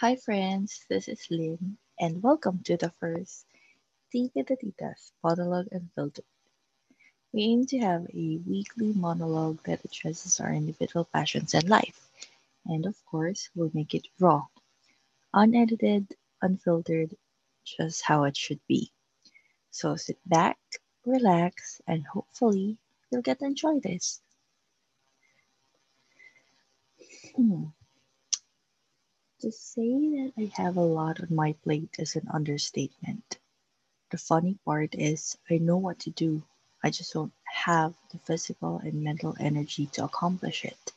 Hi, friends, this is Lynn, and welcome to the first Tika the Titas Monologue Unfiltered. We aim to have a weekly monologue that addresses our individual passions and life, and of course, we'll make it raw, unedited, unfiltered, just how it should be. So sit back, relax, and hopefully you'll get to enjoy this. Hmm. To say that I have a lot on my plate is an understatement. The funny part is, I know what to do, I just don't have the physical and mental energy to accomplish it.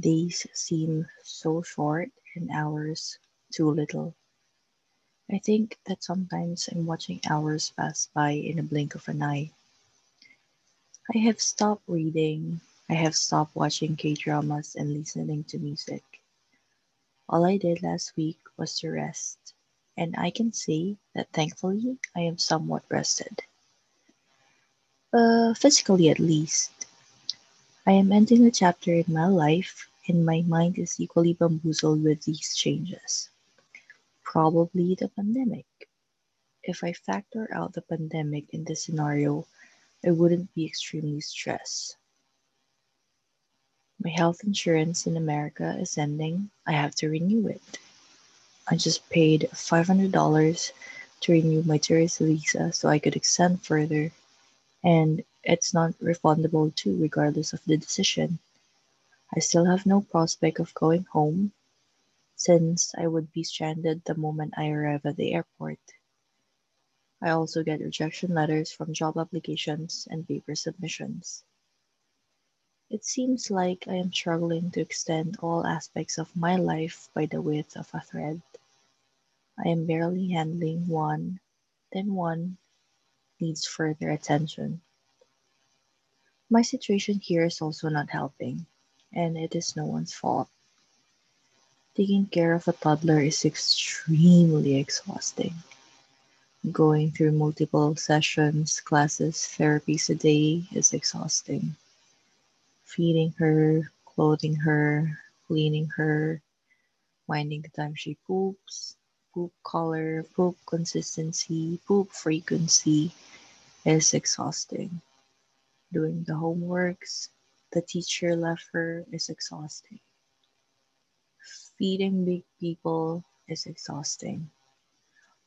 Days seem so short and hours too little. I think that sometimes I'm watching hours pass by in a blink of an eye. I have stopped reading, I have stopped watching K dramas and listening to music. All I did last week was to rest, and I can say that thankfully I am somewhat rested. Uh, physically at least. I am ending a chapter in my life, and my mind is equally bamboozled with these changes. Probably the pandemic. If I factor out the pandemic in this scenario, I wouldn't be extremely stressed. My health insurance in America is ending. I have to renew it. I just paid $500 to renew my tourist visa so I could extend further, and it's not refundable too, regardless of the decision. I still have no prospect of going home since I would be stranded the moment I arrive at the airport. I also get rejection letters from job applications and paper submissions. It seems like I am struggling to extend all aspects of my life by the width of a thread. I am barely handling one, then one needs further attention. My situation here is also not helping, and it is no one's fault. Taking care of a toddler is extremely exhausting. Going through multiple sessions, classes, therapies a day is exhausting feeding her, clothing her, cleaning her, minding the time she poops, poop color, poop consistency, poop frequency is exhausting. Doing the homeworks the teacher left her is exhausting. Feeding big people is exhausting.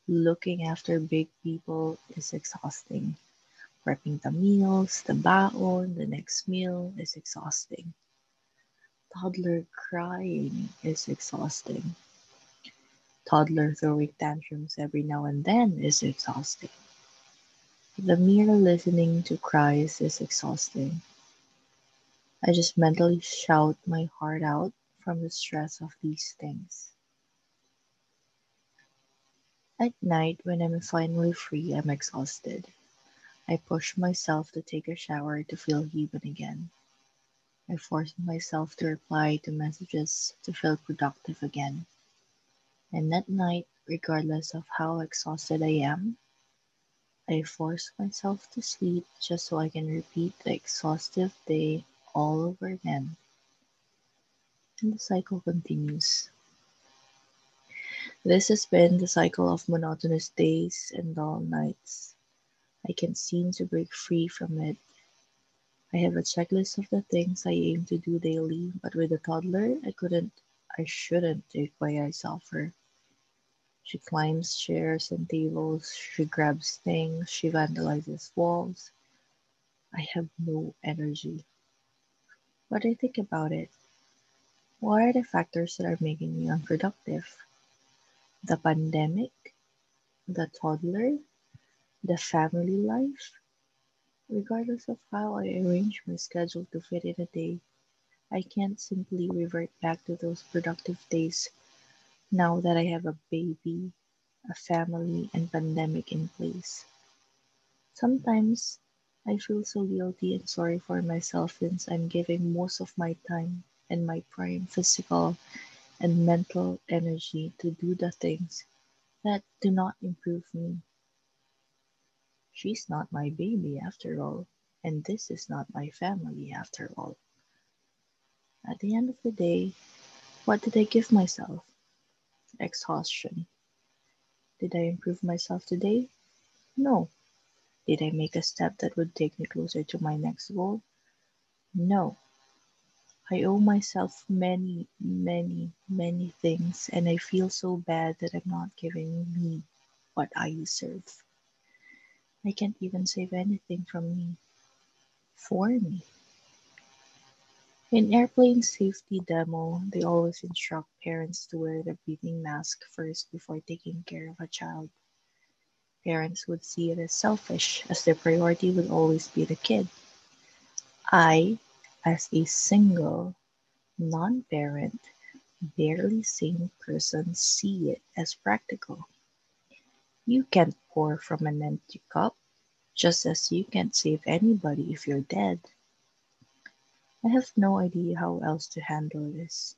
Looking after big people is exhausting. Prepping the meals, the baon, the next meal is exhausting. Toddler crying is exhausting. Toddler throwing tantrums every now and then is exhausting. The mere listening to cries is exhausting. I just mentally shout my heart out from the stress of these things. At night, when I'm finally free, I'm exhausted. I push myself to take a shower to feel human again. I force myself to reply to messages to feel productive again. And at night, regardless of how exhausted I am, I force myself to sleep just so I can repeat the exhaustive day all over again. And the cycle continues. This has been the cycle of monotonous days and dull nights. I can't seem to break free from it. I have a checklist of the things I aim to do daily, but with a toddler, I couldn't, I shouldn't take by myself her. She climbs chairs and tables, she grabs things, she vandalizes walls. I have no energy. But I think about it. What are the factors that are making me unproductive? The pandemic? The toddler? The family life. Regardless of how I arrange my schedule to fit in a day, I can't simply revert back to those productive days now that I have a baby, a family, and pandemic in place. Sometimes I feel so guilty and sorry for myself since I'm giving most of my time and my prime physical and mental energy to do the things that do not improve me She's not my baby after all, and this is not my family after all. At the end of the day, what did I give myself? exhaustion. Did I improve myself today? No. Did I make a step that would take me closer to my next goal? No. I owe myself many, many, many things, and I feel so bad that I'm not giving me what I deserve. I can't even save anything from me, for me. In airplane safety demo, they always instruct parents to wear the breathing mask first before taking care of a child. Parents would see it as selfish, as their priority would always be the kid. I, as a single, non parent, barely sane person, see it as practical. You can't pour from an empty cup, just as you can't save anybody if you're dead. I have no idea how else to handle this.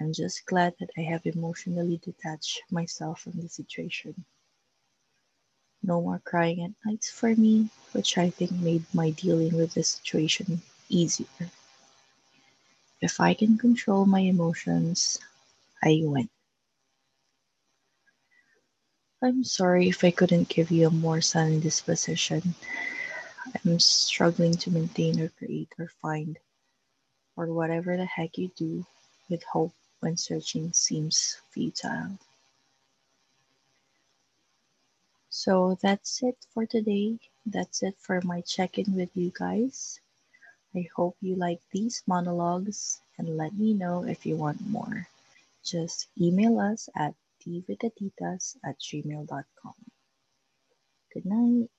I'm just glad that I have emotionally detached myself from the situation. No more crying at nights for me, which I think made my dealing with the situation easier. If I can control my emotions, I win. I'm sorry if I couldn't give you a more sunny disposition. I'm struggling to maintain or create or find or whatever the heck you do with hope when searching seems futile. So that's it for today. That's it for my check in with you guys. I hope you like these monologues and let me know if you want more. Just email us at tvitatitas at gmail.com. Good night.